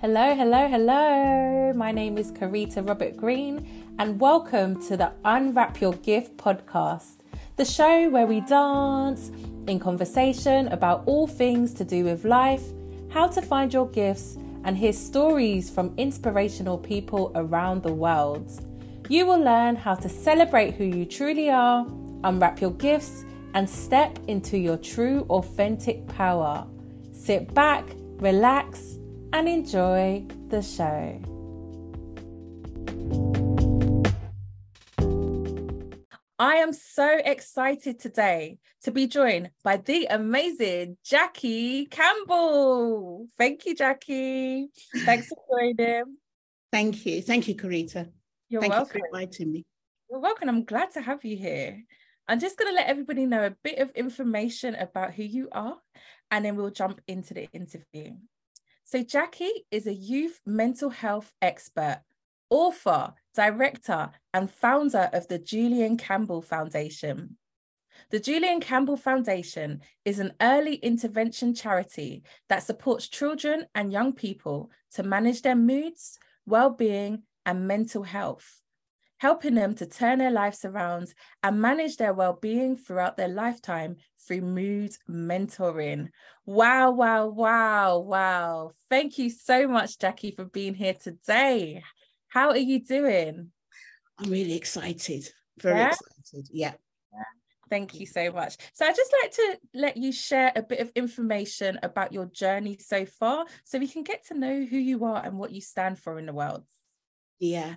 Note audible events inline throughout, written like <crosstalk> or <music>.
Hello, hello, hello. My name is Karita Robert Green, and welcome to the Unwrap Your Gift podcast, the show where we dance in conversation about all things to do with life, how to find your gifts, and hear stories from inspirational people around the world. You will learn how to celebrate who you truly are, unwrap your gifts, and step into your true, authentic power. Sit back, relax, and enjoy the show. I am so excited today to be joined by the amazing Jacqui Campbell. Thank you, Jacqui. Thanks for joining. Thank you. Thank you, Karita. You're Thank welcome. you for inviting me. You're welcome. I'm glad to have you here. I'm just going to let everybody know a bit of information about who you are, and then we'll jump into the interview. So, Jacqui is a youth mental health expert, author, director, and founder of the Julian Campbell Foundation. The Julian Campbell Foundation is an early intervention charity that supports children and young people to manage their moods, well being, and mental health, helping them to turn their lives around and manage their well being throughout their lifetime through mood mentoring. Wow, wow, wow, wow. Thank you so much, Jacqui, for being here today. How are you doing? I'm really excited. Very Yeah? excited. Yeah. Thank you so much. So I'd just like to let you share a bit of information about your journey so far so we can get to know who you are and what you stand for in the world. Yeah.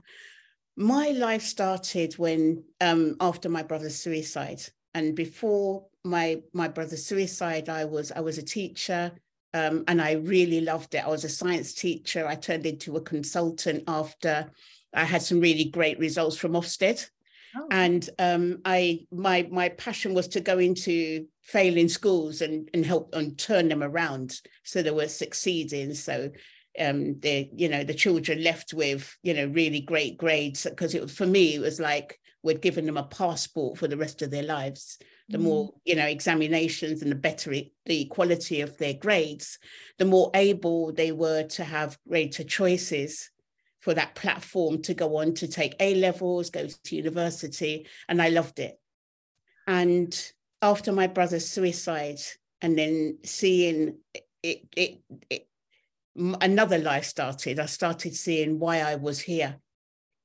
My life started when um after my brother's suicide. And before my my brother's suicide, I was I was a teacher. Um, and I really loved it. I was a science teacher. I turned into a consultant after I had some really great results from Ofsted. Oh, and um, I my my passion was to go into failing schools and and help and turn them around so they were succeeding. So um, the you know the children left with you know really great grades because it was for me it was like we'd given them a passport for the rest of their lives. The more you know examinations and the better it, the quality of their grades, the more able they were to have greater choices for that platform to go on to take A levels, go to university, and I loved it. And after my brother's suicide, and then seeing it, it, it, another life started. I started seeing why I was here,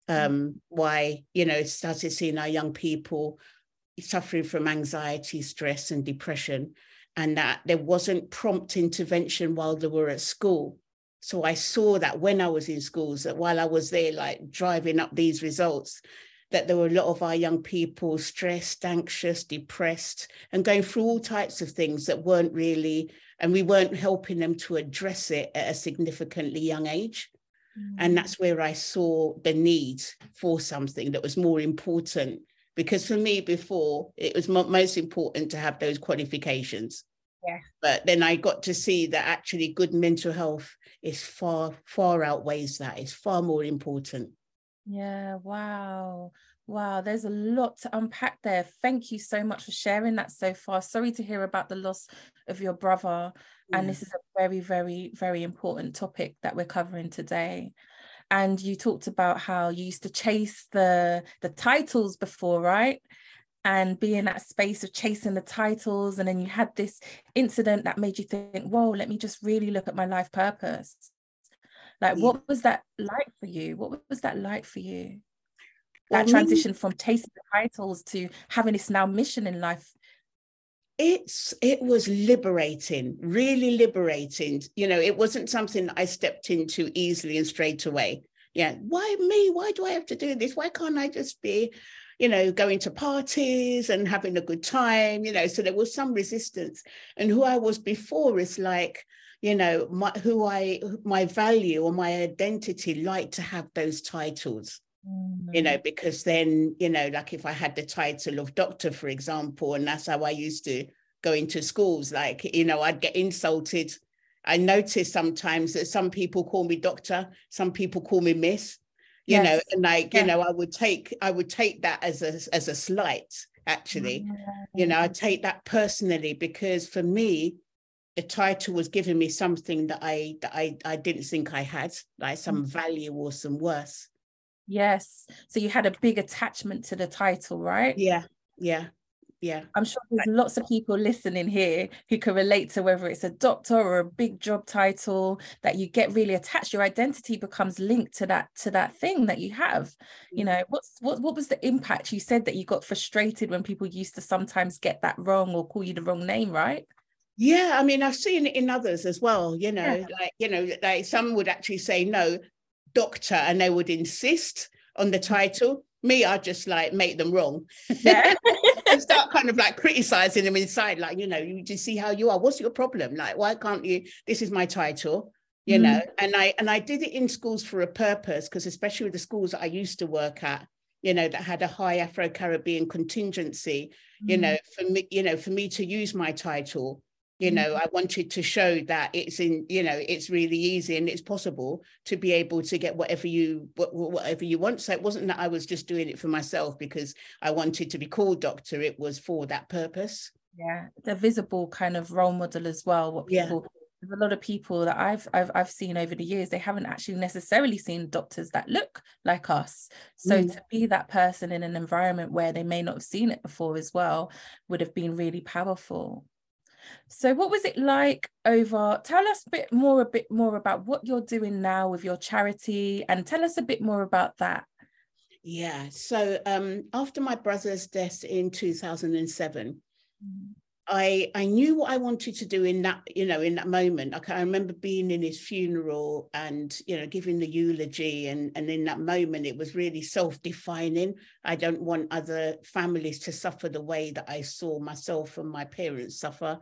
um, why you know started seeing our young people suffering from anxiety, stress, and depression, and that there wasn't prompt intervention while they were at school. So I saw that when I was in schools, that while I was there, like driving up these results, that there were a lot of our young people stressed, anxious, depressed, and going through all types of things that weren't really, and we weren't helping them to address it at a significantly young age. And mm. that's where I saw the need for something that was more important. Because for me, before, it was mo- most important to have those qualifications. Yeah. But then I got to see that actually good mental health is far, far outweighs that. It's far more important. Yeah, wow. Wow, there's a lot to unpack there. Thank you so much for sharing that so far. Sorry to hear about the loss of your brother. And this mm. is a very, very, very important topic that we're covering today. And you talked about how you used to chase the the titles before, right? And be in that space of chasing the titles. And then you had this incident that made you think, whoa, let me just really look at my life purpose. Like, Yeah. what was that like for you? What was that like for you? Well, that me- transition from chasing the titles to having this now mission in life. it's it was liberating really liberating you know it wasn't something i stepped into easily and straight away yeah why me why do i have to do this why can't i just be you know going to parties and having a good time you know so there was some resistance and who i was before is like you know my, who i my value or my identity like to have those titles you know, mm-hmm. because then, you know, like if I had the title of doctor, for example, and that's how I used to go into schools, like, you know, I'd get insulted. I notice sometimes that some people call me doctor, some people call me miss, you know, and like, Yeah. you know, I would take, I would take that as a as a slight, actually. You know, I mm-hmm. take that personally because for me, the title was giving me something that I that I, I didn't think I had, like some Mm. value or some worth. Yes. So you had a big attachment to the title, right? Yeah, yeah, yeah. I'm sure there's lots of people listening here who can relate to whether it's a doctor or a big job title that you get really attached. Your identity becomes linked to that to that thing that you have. You know, what's what what was the impact? You said that you got frustrated when people used to sometimes get that wrong or call you the wrong name, right? Yeah, I mean, I've seen it in others as well, you know, Yeah. like, you know, like some would actually say no, doctor, and they would insist on the title. Me, I just like make them wrong Yeah. <laughs> and start kind of like criticizing them inside, like, you know, you just see how you are. What's your problem? Like, why can't you? This is my title, you Mm. know. And I and I did it in schools for a purpose, because especially with the schools that I used to work at, you know, that had a high Afro-Caribbean contingency, you Mm. know, for me, you know, for me to use my title, you Mm. know, I wanted to show that it's in, you know, it's really easy and it's possible to be able to get whatever you wha- wha- whatever you want. So it wasn't that I was just doing it for myself because I wanted to be called doctor. It was for that purpose. Yeah, the visible kind of role model as well. What Yeah. people, there's a lot of people that I've I've I've seen over the years, they haven't actually necessarily seen doctors that look like us. So Mm. to be that person in an environment where they may not have seen it before as well would have been really powerful. So what was it like over? Tell us a bit more, a bit more about what you're doing now with your charity, and tell us a bit more about that. Yeah. So um, after my brother's death in 2007, I I knew what I wanted to do in that you know in that moment. Can, I remember being in his funeral and you know giving the eulogy, and and in that moment it was really self defining. I don't want other families to suffer the way that I saw myself and my parents suffer.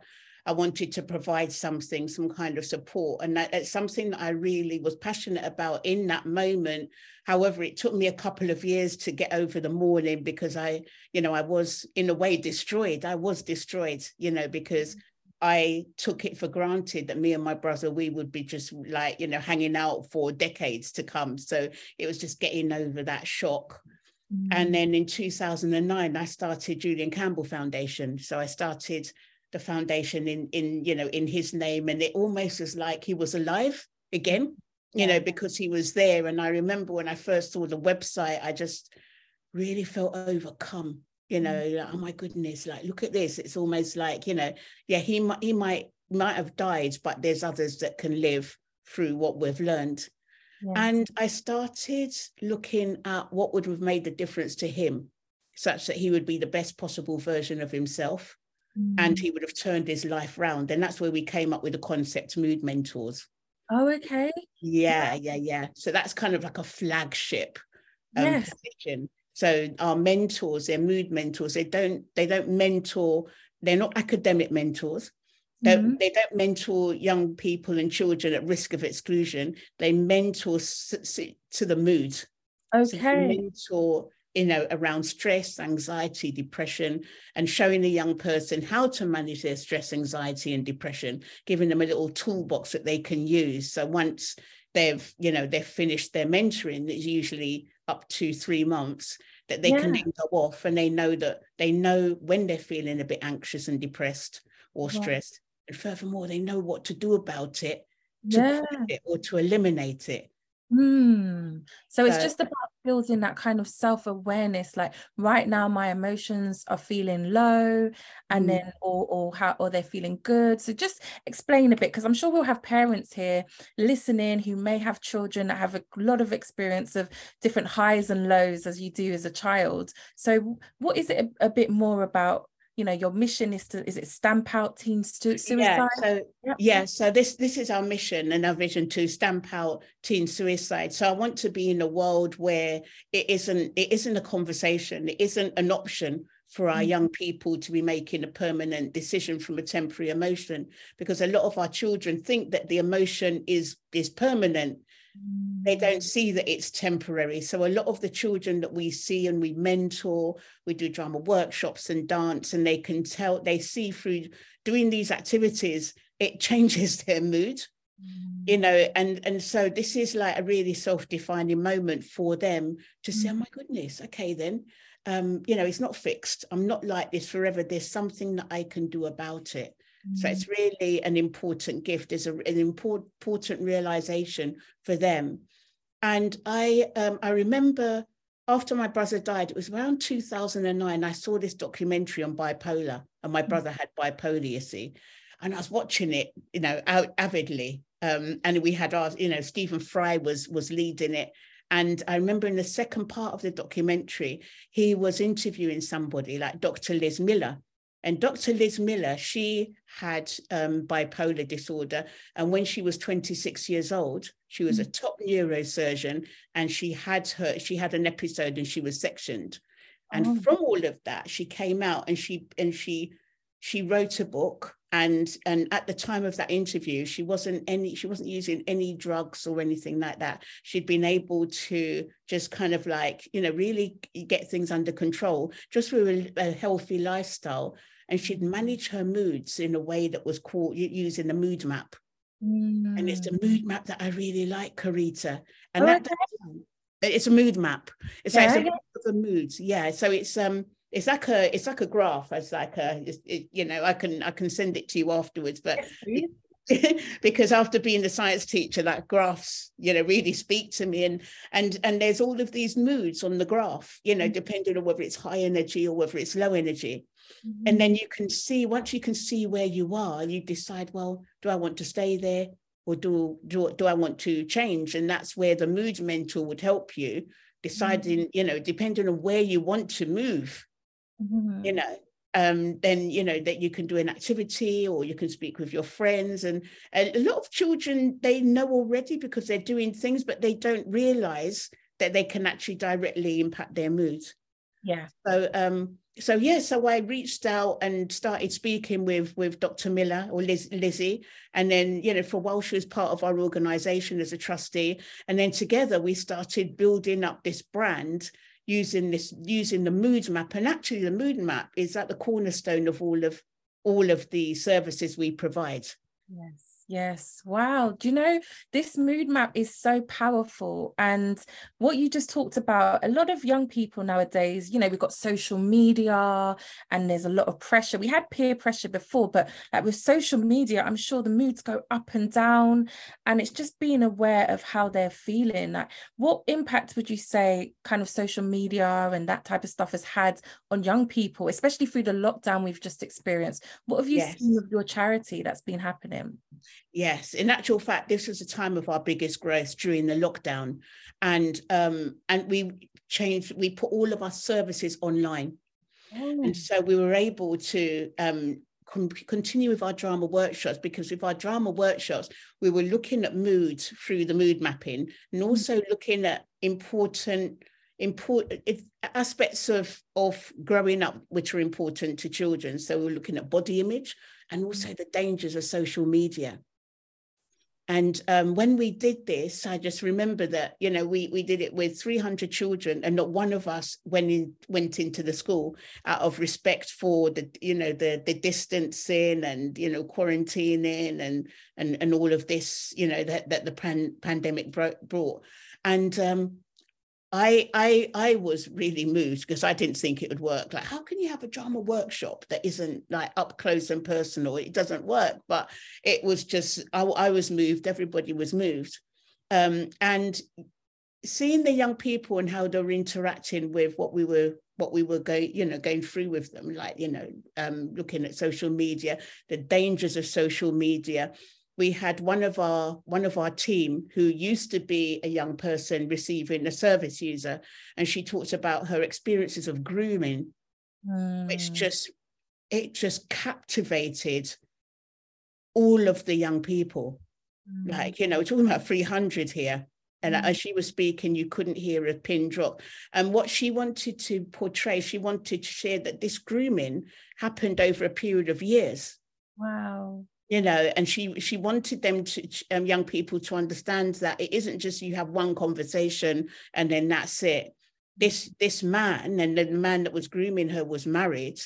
I wanted to provide something, some kind of support, and that, that's something that I really was passionate about in that moment. However, it took me a couple of years to get over the mourning because I you know, I was in a way destroyed. I was destroyed, you know, because mm. I took it for granted that me and my brother, we would be just like, you know, hanging out for decades to come. So it was just getting over that shock. Mm. And then in 2009, I started Julian Campbell Foundation. So I started the foundation in, in, you know, in his name. And it almost was like he was alive again, you Yeah. know, because he was there. And I remember when I first saw the website, I just really felt overcome you know mm. like, oh my goodness like look at this it's almost like you know yeah he might he might might have died but there's others that can live through what we've learned Yeah. and i started looking at what would have made the difference to him such that he would be the best possible version of himself and Mm. he would have turned his life round and that's where we came up with the concept mood mentors oh, okay. yeah yeah yeah so that's kind of like a flagship um, Yes. position. So our mentors, they're mood mentors. They don't they don't mentor. They're not academic mentors. They, Mhm. they don't mentor young people and children at risk of exclusion. They mentor s- s- to the mood. So Okay. mentor, you know, around stress, anxiety, depression, and showing a young person how to manage their stress, anxiety, and depression, giving them a little toolbox that they can use. So once they've, you know, they've finished their mentoring, it's usually up to three months, that they can then go off and they know that they know when they're feeling a bit anxious and depressed or stressed. And furthermore, they know what to do about it to Yeah. it or to eliminate it. Hmm. So it's just about building that kind of self-awareness. Like right now, my emotions are feeling low, and Mm. then or or how or they're feeling good. So just explain a bit, because I'm sure we'll have parents here listening who may have children that have a lot of experience of different highs and lows as you do as a child. So what is it a, a bit more about? You know, your mission is to is it stamp out teen stu- suicide? Yeah, so Yep. yeah, so this this is our mission and our vision to stamp out teen suicide. So I want to be in a world where it isn't it isn't a conversation, it isn't an option for our Mm. young people to be making a permanent decision from a temporary emotion because a lot of our children think that the emotion is is permanent they don't see that it's temporary. So a lot of the children that we see and we mentor, we do drama workshops and dance, and they can tell, they see through doing these activities, it <laughs> changes their mood, you know, and and so this is like a really self-defining moment for them to say, oh my goodness, okay then. Um, you know, it's not fixed. I'm not like this forever. There's something that I can do about it. Mm. So it's really an important gift, is an important, important realization for them. And I um, I remember after my brother died, it was around 2009, I saw this documentary on bipolar, and my mm. brother had bipolar, you see. And I was watching it, you know, out avidly. Um, and we had our, you know, Stephen Fry was was leading it. And I remember in the second part of the documentary, he was interviewing somebody like Dr. Liz Miller. And Dr. Liz Miller, she had um, bipolar disorder. And when she was 26 years old, she was a mm. top neurosurgeon and she had her, she had an episode and she was sectioned. And oh. from all of that, she came out and she and she she wrote a book and and at the time of that interview she wasn't any she wasn't using any drugs or anything like that she'd been able to just kind of like you know really get things under control just through a, a healthy lifestyle and she'd manage her moods in a way that was called using the mood map. Mm. and it's a mood map that i really like karita and oh, that, okay. it's a mood map. It's yeah, like it's a map moods. Yeah so it's um it's like a it's like a graph it's like a it, you know i can i can send it to you afterwards but yes, <laughs> because after being the science teacher that graphs you know really speak to me and and and there's all of these moods on the graph you know mm-hmm. depending on whether it's high energy or whether it's low energy mm-hmm. and then you can see once you can see where you are you decide well do i want to stay there or do do, do i want to change and that's where the mood mentor would help you mm-hmm. deciding mm-hmm. you know depending on where you want to move mm-hmm. you know um, then you know that you can do an activity or you can speak with your friends. And, and a lot of children they know already because they're doing things but they don't realize that they can actually directly impact their mood yeah. So um so yeah so i reached out and started speaking with with dr miller or Liz, lizzie. And then you know for a while she was part of our organization as a trustee. And then together we started building up this brand using this using the mood map. And actually the mood map is at the cornerstone of all of all of the services we provide. Yes Yes. Wow. Do you know this mood map is so powerful? And what you just talked about, a lot of young people nowadays, you know, we've got social media and there's a lot of pressure. We had peer pressure before, but like with social media, I'm sure the moods go up and down. And it's just being aware of how they're feeling. Like, what impact would you say kind of social media and that type of stuff has had on young people, especially through the lockdown we've just experienced? What have you yes. seen of your charity that's been happening? Yes, in actual fact, this was a time of our biggest growth during the lockdown, and um, and we changed. We put all of our services online, oh. and so we were able to um, continue with our drama workshops because with our drama workshops, we were looking at moods through the mood mapping, and mm. also looking at important important aspects of of growing up which are important to children so we're looking at body image and also mm. the dangers of social media and um, when we did this, I just remember that you know we we did it with 300 children, and not one of us went in went into the school out of respect for the you know the the distancing and you know quarantining and and and all of this you know that that the pan, pandemic brought. And um, I I I was really moved because I didn't think it would work. Like, how can you have a drama workshop that isn't like up close and personal? It doesn't work. But it was just I, I was moved. Everybody was moved, um, and seeing the young people and how they're interacting with what we were what we were going you know going through with them like you know um, looking at social media the dangers of social media we had one of our one of our team who used to be a young person receiving a service user and she talked about her experiences of grooming mm. which just it just captivated all of the young people mm. like you know we're talking about 300 here and mm. as she was speaking you couldn't hear a pin drop and what she wanted to portray she wanted to share that this grooming happened over a period of years wow you know and she she wanted them to um, young people to understand that it isn't just you have one conversation and then that's it. This this man and the man that was grooming her was married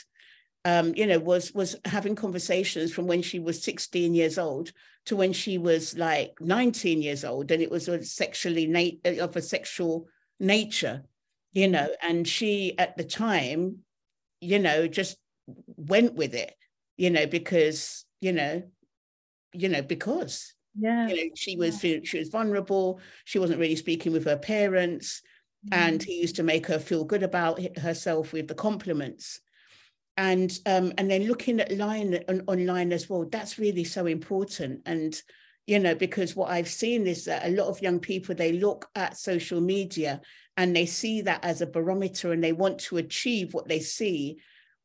um, you know was was having conversations from when she was 16 years old to when she was like 19 years old and it was a sexually na- of a sexual nature you know and she at the time you know just went with it you know because you know, you know, because yeah. you know she was yeah. she was vulnerable. She wasn't really speaking with her parents. Mm. and he used to make her feel good about herself with the compliments. And um and then looking at line on, online as well that's really so important. And you know because what i've seen is that a lot of young people they look at social media and they see that as a barometer and they want to achieve what they see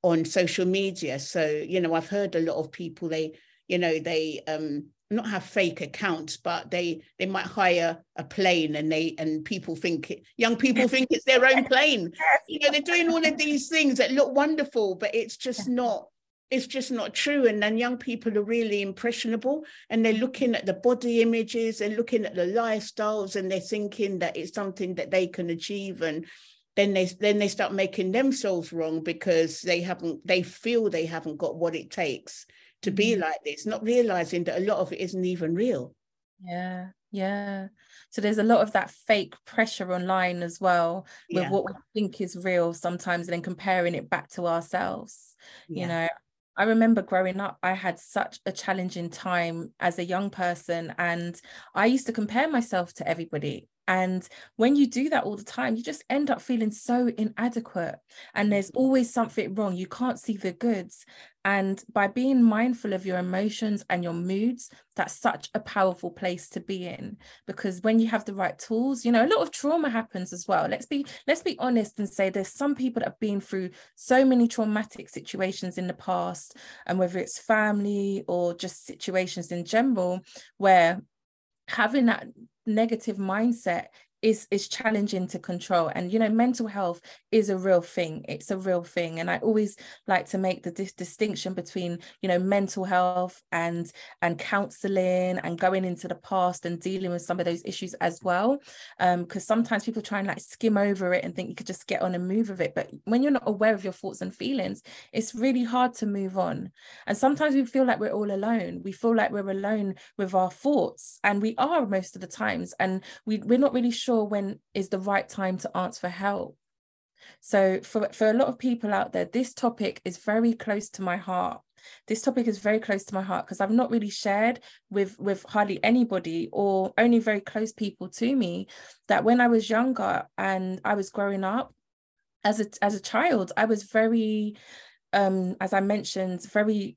on social media so you know i've heard a lot of people they you know they um not have fake accounts, but they they might hire a plane and they and people think young people think it's their own plane. <laughs> You know, they're doing all of these things that look wonderful, but it's just not it's just not true. And then young people are really impressionable and they're looking at the body images, and looking at the lifestyles, and they're thinking that it's something that they can achieve. And then they then they start making themselves wrong because they haven't they feel they haven't got what it takes to be mm-hmm. like this, not realizing that a lot of it isn't even real. Yeah, yeah. So there's a lot of that fake pressure online as well with yeah. what we think is real sometimes, and then comparing it back to ourselves. Yeah. You know, I remember growing up, I had such a challenging time as a young person, and I used to compare myself to everybody. And when you do that all the time, you just end up feeling so inadequate. And there's mm-hmm. always something wrong. You can't see the goods. And by being mindful of your emotions and your moods, that's such a powerful place to be in. Because when you have the right tools, you know, a lot of trauma happens as well. Let's be let's be honest and say there's some people that have been through so many traumatic situations in the past, and whether it's family or just situations in general, where having that negative mindset is is challenging to control. And you know mental health is a real thing. It's a real thing. And i always like to make the dis- distinction between you know mental health and and counseling and going into the past and dealing with some of those issues as well. Um because sometimes people try and like skim over it and think you could just get on and move with it. But when you're not aware of your thoughts and feelings it's really hard to move on. And sometimes we feel like we're all alone. We feel like we're alone with our thoughts. And we are most of the times. And we we're not really sure when is the right time to ask for help. So for, for a lot of people out there, this topic is very close to my heart. This topic is very close to my heart because I've not really shared with with hardly anybody or only very close people to me that when I was younger and I was growing up as a as a child, I was very um as I mentioned, very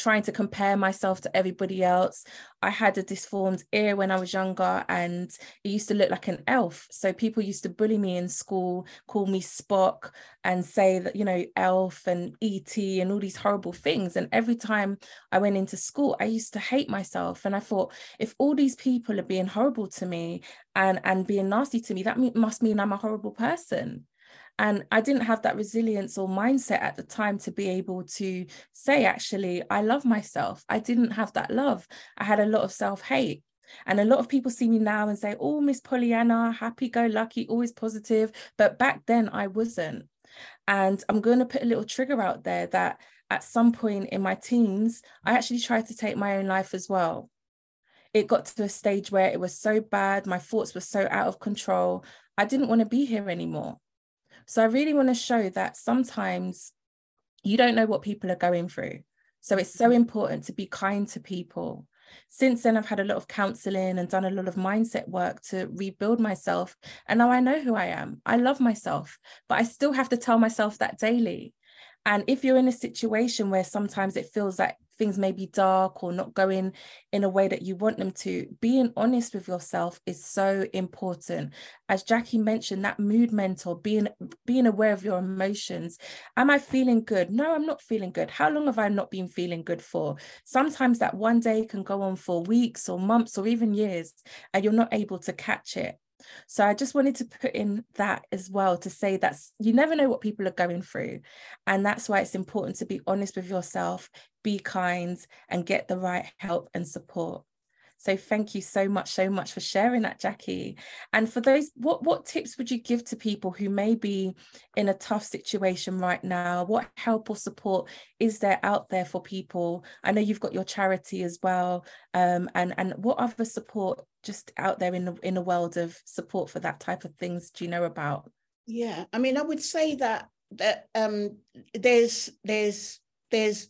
trying to compare myself to everybody else. I had a disformed ear when I was younger and it used to look like an elf. So people used to bully me in school, call me Spock and say that, you know, elf and ET and all these horrible things. And every time I went into school, I used to hate myself. And I thought, if all these people are being horrible to me and, and being nasty to me, that must mean I'm a horrible person. And I didn't have that resilience or mindset at the time to be able to say, actually, I love myself. I didn't have that love. I had a lot of self hate. And a lot of people see me now and say, oh, Miss Pollyanna, happy go lucky, always positive. But back then I wasn't. And I'm going to put a little trigger out there that at some point in my teens, I actually tried to take my own life as well. It got to a stage where it was so bad, my thoughts were so out of control. I didn't want to be here anymore. So I really want to show that sometimes you don't know what people are going through. So it's so mm-hmm. important to be kind to people. Since then, I've had a lot of counseling and done a lot of mindset work to rebuild myself. And now I know who I am. I love myself, but I still have to tell myself that daily. And if you're in a situation where sometimes it feels like things may be dark or not going in a way that you want them to, being honest with yourself is so important. As Jacqui mentioned, that mood mentor, being being aware of your emotions. Am I feeling good? No, I'm not feeling good. How long have I not been feeling good for? Sometimes that one day can go on for weeks or months or even years, and you're not able to catch it. So I just wanted to put in that as well to say that you never know what people are going through. And that's why it's important to be honest with yourself, be kind, and get the right help and support. So thank you so much, so much for sharing that, Jacqui. And for those, what what tips would you give to people who may be in a tough situation right now? What help or support is there out there for people? I know you've got your charity as well, um, and and what other support just out there in the in the world of support for that type of things do you know about? Yeah, I mean, I would say that that um, there's there's there's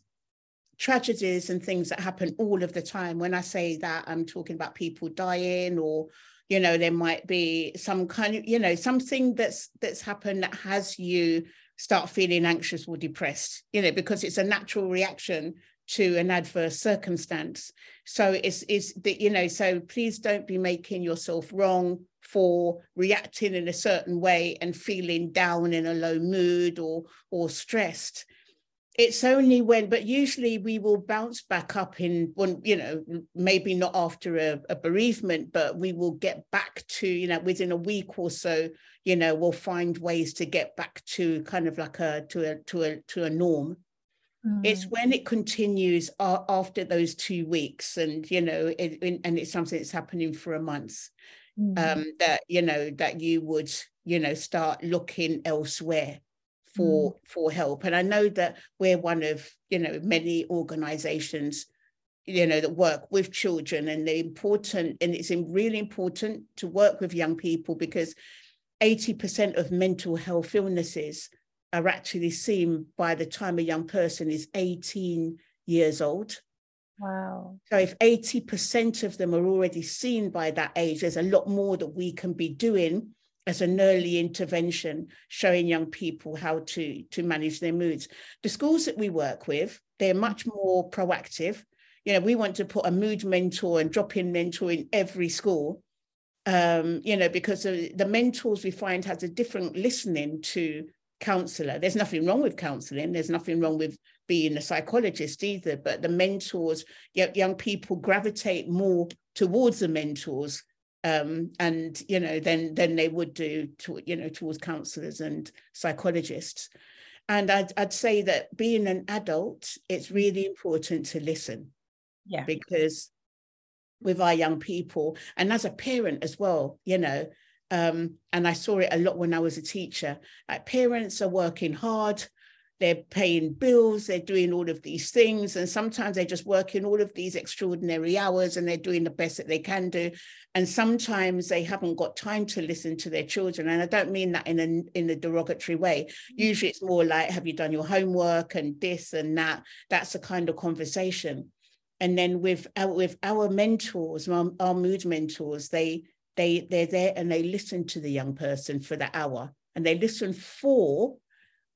tragedies and things that happen all of the time. When I say that, I'm talking about people dying or you know there might be some kind of you know something that's that's happened that has you start feeling anxious or depressed you know because it's a natural reaction to an adverse circumstance so it's it's that you know so please don't be making yourself wrong for reacting in a certain way and feeling down in a low mood or or stressed it's only when but usually we will bounce back up in one you know maybe not after a, a, bereavement but we will get back to you know within a week or so you know we'll find ways to get back to kind of like a to a to a to a norm mm. it's when it continues uh, after those two weeks and you know it, and it's something that's happening for a month mm. um that you know that you would you know start looking elsewhere for mm. for help. And i know that we're one of you know many organizations you know that work with children and the important and it's really important to work with young people because 80% of mental health illnesses are actually seen by the time a young person is 18 years old. Wow. So if 80% of them are already seen by that age there's a lot more that we can be doing as an early intervention, showing young people how to, to manage their moods. The schools that we work with, they're much more proactive. You know, we want to put a mood mentor and drop-in mentor in every school, um, you know, because the mentors we find has a different listening to counselor. There's nothing wrong with counseling. There's nothing wrong with being a psychologist either, but the mentors, young people gravitate more towards the mentors um, and you know then then they would do to you know towards counselors and psychologists. And I'd, I'd say that being an adult it's really important to listen. Yeah. Because with our young people and as a parent as well you know um, and i saw it a lot when i was a teacher like parents are working hard they're paying bills, they're doing all of these things, and sometimes they're just working all of these extraordinary hours and they're doing the best that they can do. And sometimes they haven't got time to listen to their children. And I don't mean that in a in a derogatory way. Mm. Usually it's more like, have you done your homework and this and that? That's the kind of conversation. And then with our, with our mentors, our, our mood mentors, they they they're there and they listen to the young person for the hour and they listen for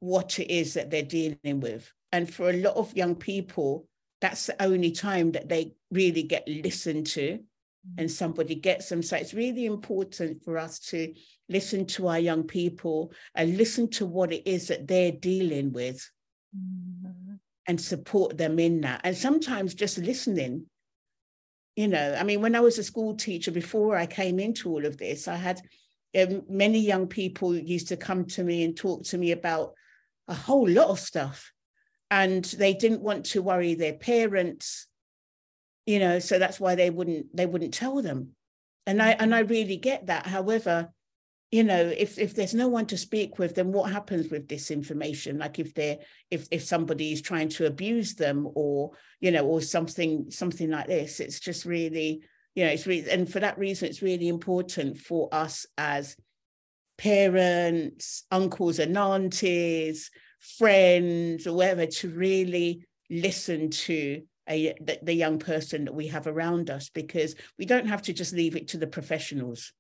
what it is that they're dealing with. And for a lot of young people, that's the only time that they really get listened to mm-hmm. and somebody gets them. So it's really important for us to listen to our young people and listen to what it is that they're dealing with mm-hmm. and support them in that. And sometimes just listening. You know, I mean, when I was a school teacher, before I came into all of this, I had um, many young people used to come to me and talk to me about a whole lot of stuff. And they didn't want to worry their parents, you know, so that's why they wouldn't they wouldn't tell them. And I and I really get that. However, you know, if if there's no one to speak with, then what happens with this information? Like if they're if if somebody is trying to abuse them or you know, or something something like this, it's just really, you know, it's really and for that reason, it's really important for us as parents, uncles and aunties, friends, or whatever, to really listen to a, the, the, young person that we have around us because we don't have to just leave it to the professionals.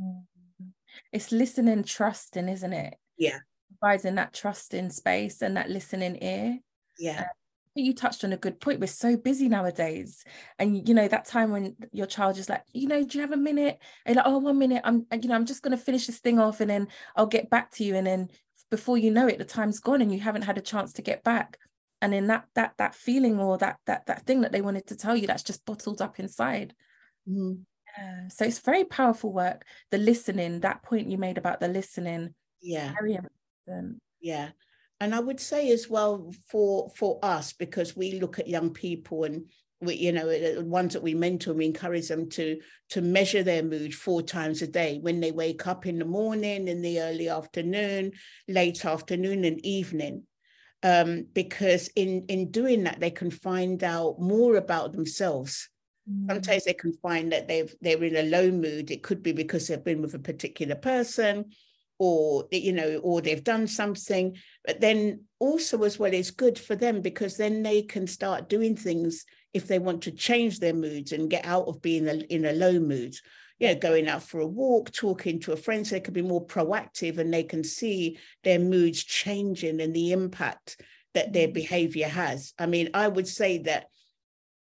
Mm-hmm. It's listening, trusting, isn't it? Yeah. Providing that trusting space and that listening ear. Yeah. Uh, you touched on a good point. We're so busy nowadays. And you know, that time when your child is like, you know, do you have a minute? And like, oh, one minute. I'm you know, I'm just gonna finish this thing off and then I'll get back to you. And then before you know it, the time's gone and you haven't had a chance to get back. And then that that that feeling or that that that thing that they wanted to tell you that's just bottled up inside. Mm-hmm. Yeah. So it's very powerful work. The listening, that point you made about the listening. Yeah. Very important. Yeah and I would say as well for for us because we look at young people and we you know the ones that we mentor we encourage them to to measure their mood four times a day. When they wake up in the morning in the early afternoon late afternoon and evening. Um, because in in doing that they can find out more about themselves. Mm. sometimes they can find that they've they're in a low mood. It could be because they've been with a particular person or you know or they've done something but then also as well it's good for them because then they can start doing things if they want to change their moods and get out of being in a low mood you know going out for a walk talking to a friend so they can be more proactive and they can see their moods changing and the impact that their mm. behavior has i mean i would say that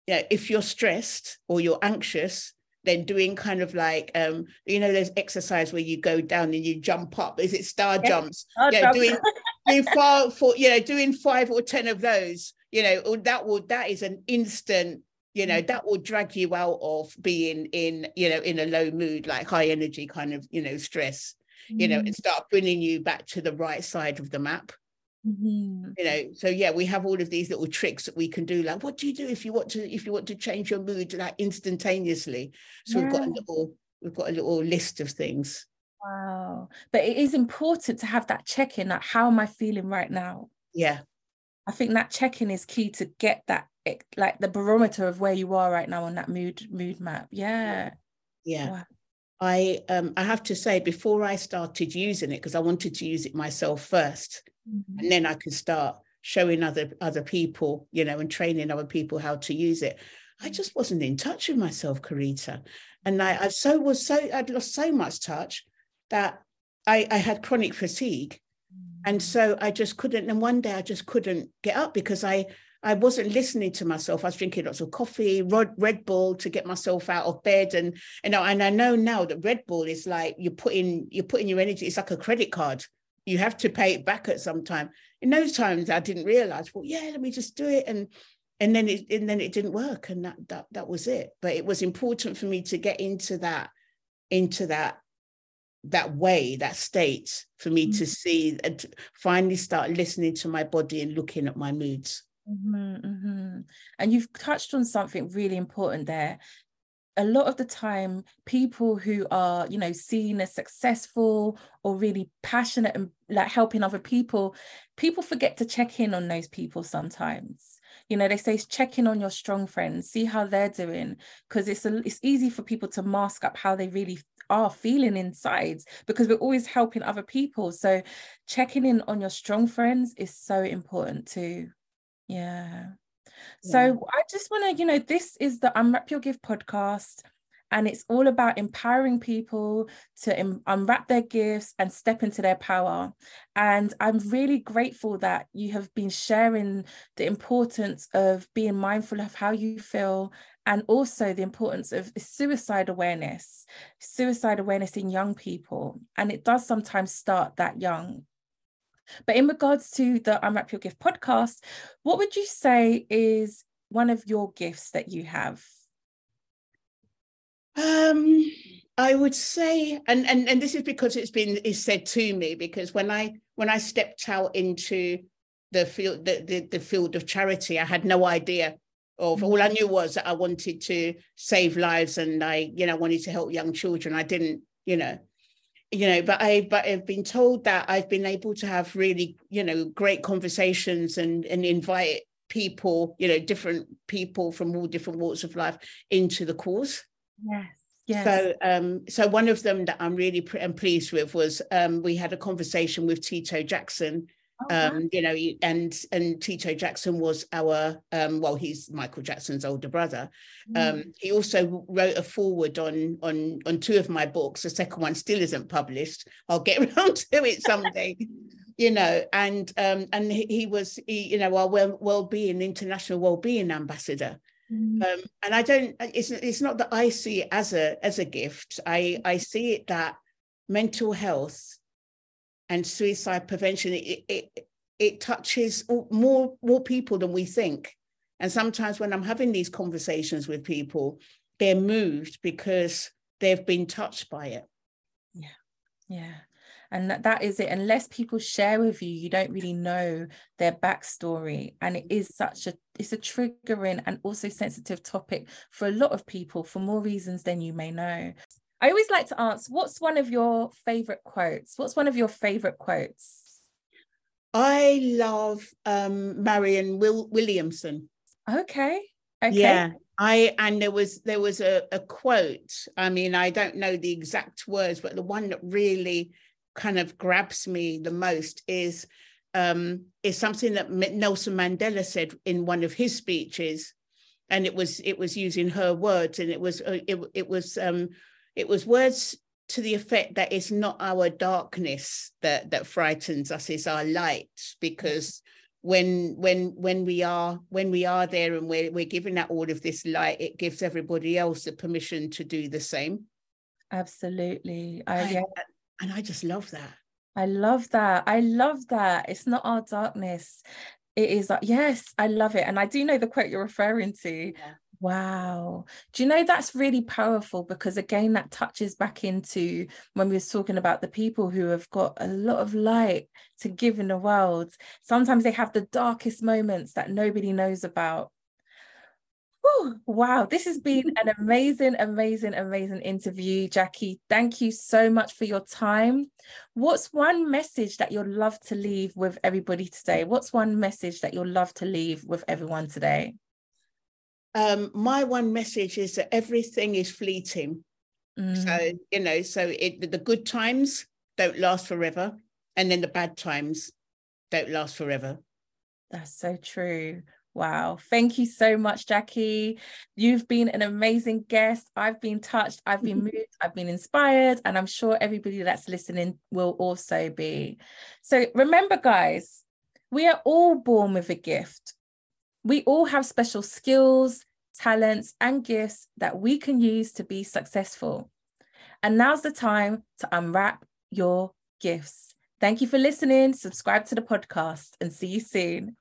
you know, if you're stressed or you're anxious then doing kind of like um you know there's exercise where you go down and you jump up is it star yeah, jumps star yeah jumps. doing doing <laughs> five for you know doing five or ten of those you know that will that is an instant you know mm. that will drag you out of being in you know in a low mood like high energy kind of you know stress mm. you know and mm. start bringing you back to the right side of the map Mm-hmm. you know so yeah we have all of these little tricks that we can do like what do you do if you want to if you want to change your mood like instantaneously. So yeah. we've got a little we've got a little list of things. Wow. But it is important to have that check-in like how am i feeling right now? Yeah. I think that check-in is key to get that like the barometer of where you are right now on that mood mood map. Yeah. Yeah. Wow. I um I have to say before I started using it because I wanted to use it myself 1st mm-hmm. and then I could start showing other other people, you know, and training other people how to use it. I just wasn't in touch with myself, Karita, and I, I so was so I'd lost so much touch that I, I had chronic fatigue, and mm-hmm. so I just couldn't. And one day I just couldn't get up because I I wasn't listening to myself. I was drinking lots of coffee, Red Bull to get myself out of bed, and you know, and I know now that Red Bull is like you're putting you're putting your energy. It's like a credit card. You have to pay it back at some time. In those times, I didn't realize. Well, yeah, let me just do it, and and then it and then it didn't work, and that that that was it. But it was important for me to get into that into that that way, that state, for me mm-hmm. to see and to finally start listening to my body and looking at my moods. Mm-hmm, mm-hmm. And you've touched on something really important there. A lot of the time, people who are, you know, seen as successful or really passionate and like helping other people, people forget to check in on those people sometimes. You know, they say check in on your strong friends, see how they're doing, because it's a, it's easy for people to mask up how they really are feeling inside because we're always helping other people. So checking in on your strong friends is so important too. Yeah. So yeah. I just want to, you know, this is the Unwrap Your Gift podcast, and it's all about empowering people to unwrap their gifts and step into their power. And I'm really grateful that you have been sharing the importance of being mindful of how you feel and also the importance of suicide awareness, suicide awareness in young people. And it does sometimes start that young. But in regards to the Unwrap Your Gift podcast, what would you say is one of your gifts that you have? Um, I would say, and and and this is because it's been is said to me because when I when I stepped out into the field the, the, the field of charity, I had no idea of all I knew was that I wanted to save lives and I, you know, wanted to help young children. I didn't, you know, you know but i but i've been told that i've been able to have really you know great conversations and and invite people you know different people from all different walks of life into the cause yes Yes. So, um, so one of them that I'm really pr- and pleased with was um, we had a conversation with Tito Jackson, Oh, um, you know, and and Tito Jackson was our um, well, he's Michael Jackson's older brother. Mm. Um, he also wrote a foreword on on on two of my books. The second one still isn't published. I'll get <laughs> around to it someday. you know, and um, and he, he was, he, you know, our well well-being international well-being ambassador. Mm. Um, and I don't. It's it's not that I see it as a as a gift. I I see it that mental health and suicide prevention it, it, it touches more more people than we think. And sometimes when i'm having these conversations with people they're moved because they've been touched by it. Yeah yeah. And that, that is it. Unless people share with you you don't really know their backstory. And it is such a it's a triggering and also sensitive topic for a lot of people for more reasons than you may know I always like to ask, what's one of your favorite quotes? What's one of your favorite quotes? I love um, Marianne Will- Williamson. Okay. Okay. Yeah. I and there was there was a, a quote. I mean, I don't know the exact words, but the one that really kind of grabs me the most is um, is something that Nelson Mandela said in one of his speeches, and it was it was using her words, and it was uh, it it was um, it was words to the effect that it's not our darkness that that frightens us, it's our light, because when when when we are when we are there and we're we're giving out all of this light, it gives everybody else the permission to do the same. Absolutely. I, yeah. And I just love that. I love that. I love that. It's not our darkness. It is like, yes, I love it. And I do know the quote you're referring to. Yeah. Wow. Do you know that's really powerful because again that touches back into when we were talking about the people who have got a lot of light to give in the world. Sometimes they have the darkest moments that nobody knows about. Whew, wow, this has been <laughs> an amazing, amazing, amazing interview, Jacqui. Thank you so much for your time. What's one message that you'd love to leave with everybody today? What's one message that you'd love to leave with everyone today? Um, my one message is that everything is fleeting. Mm. So, you know, so it, the good times don't last forever, and then the bad times don't last forever. That's so true. Wow. Thank you so much, Jacqui. You've been an amazing guest. I've been touched, I've been <laughs> moved, I've been inspired, and I'm sure everybody that's listening will also be. So remember, guys, we are all born with a gift. We all have special skills, talents, and gifts that we can use to be successful. And now's the time to unwrap your gifts. Thank you for listening. Subscribe to the podcast and see you soon.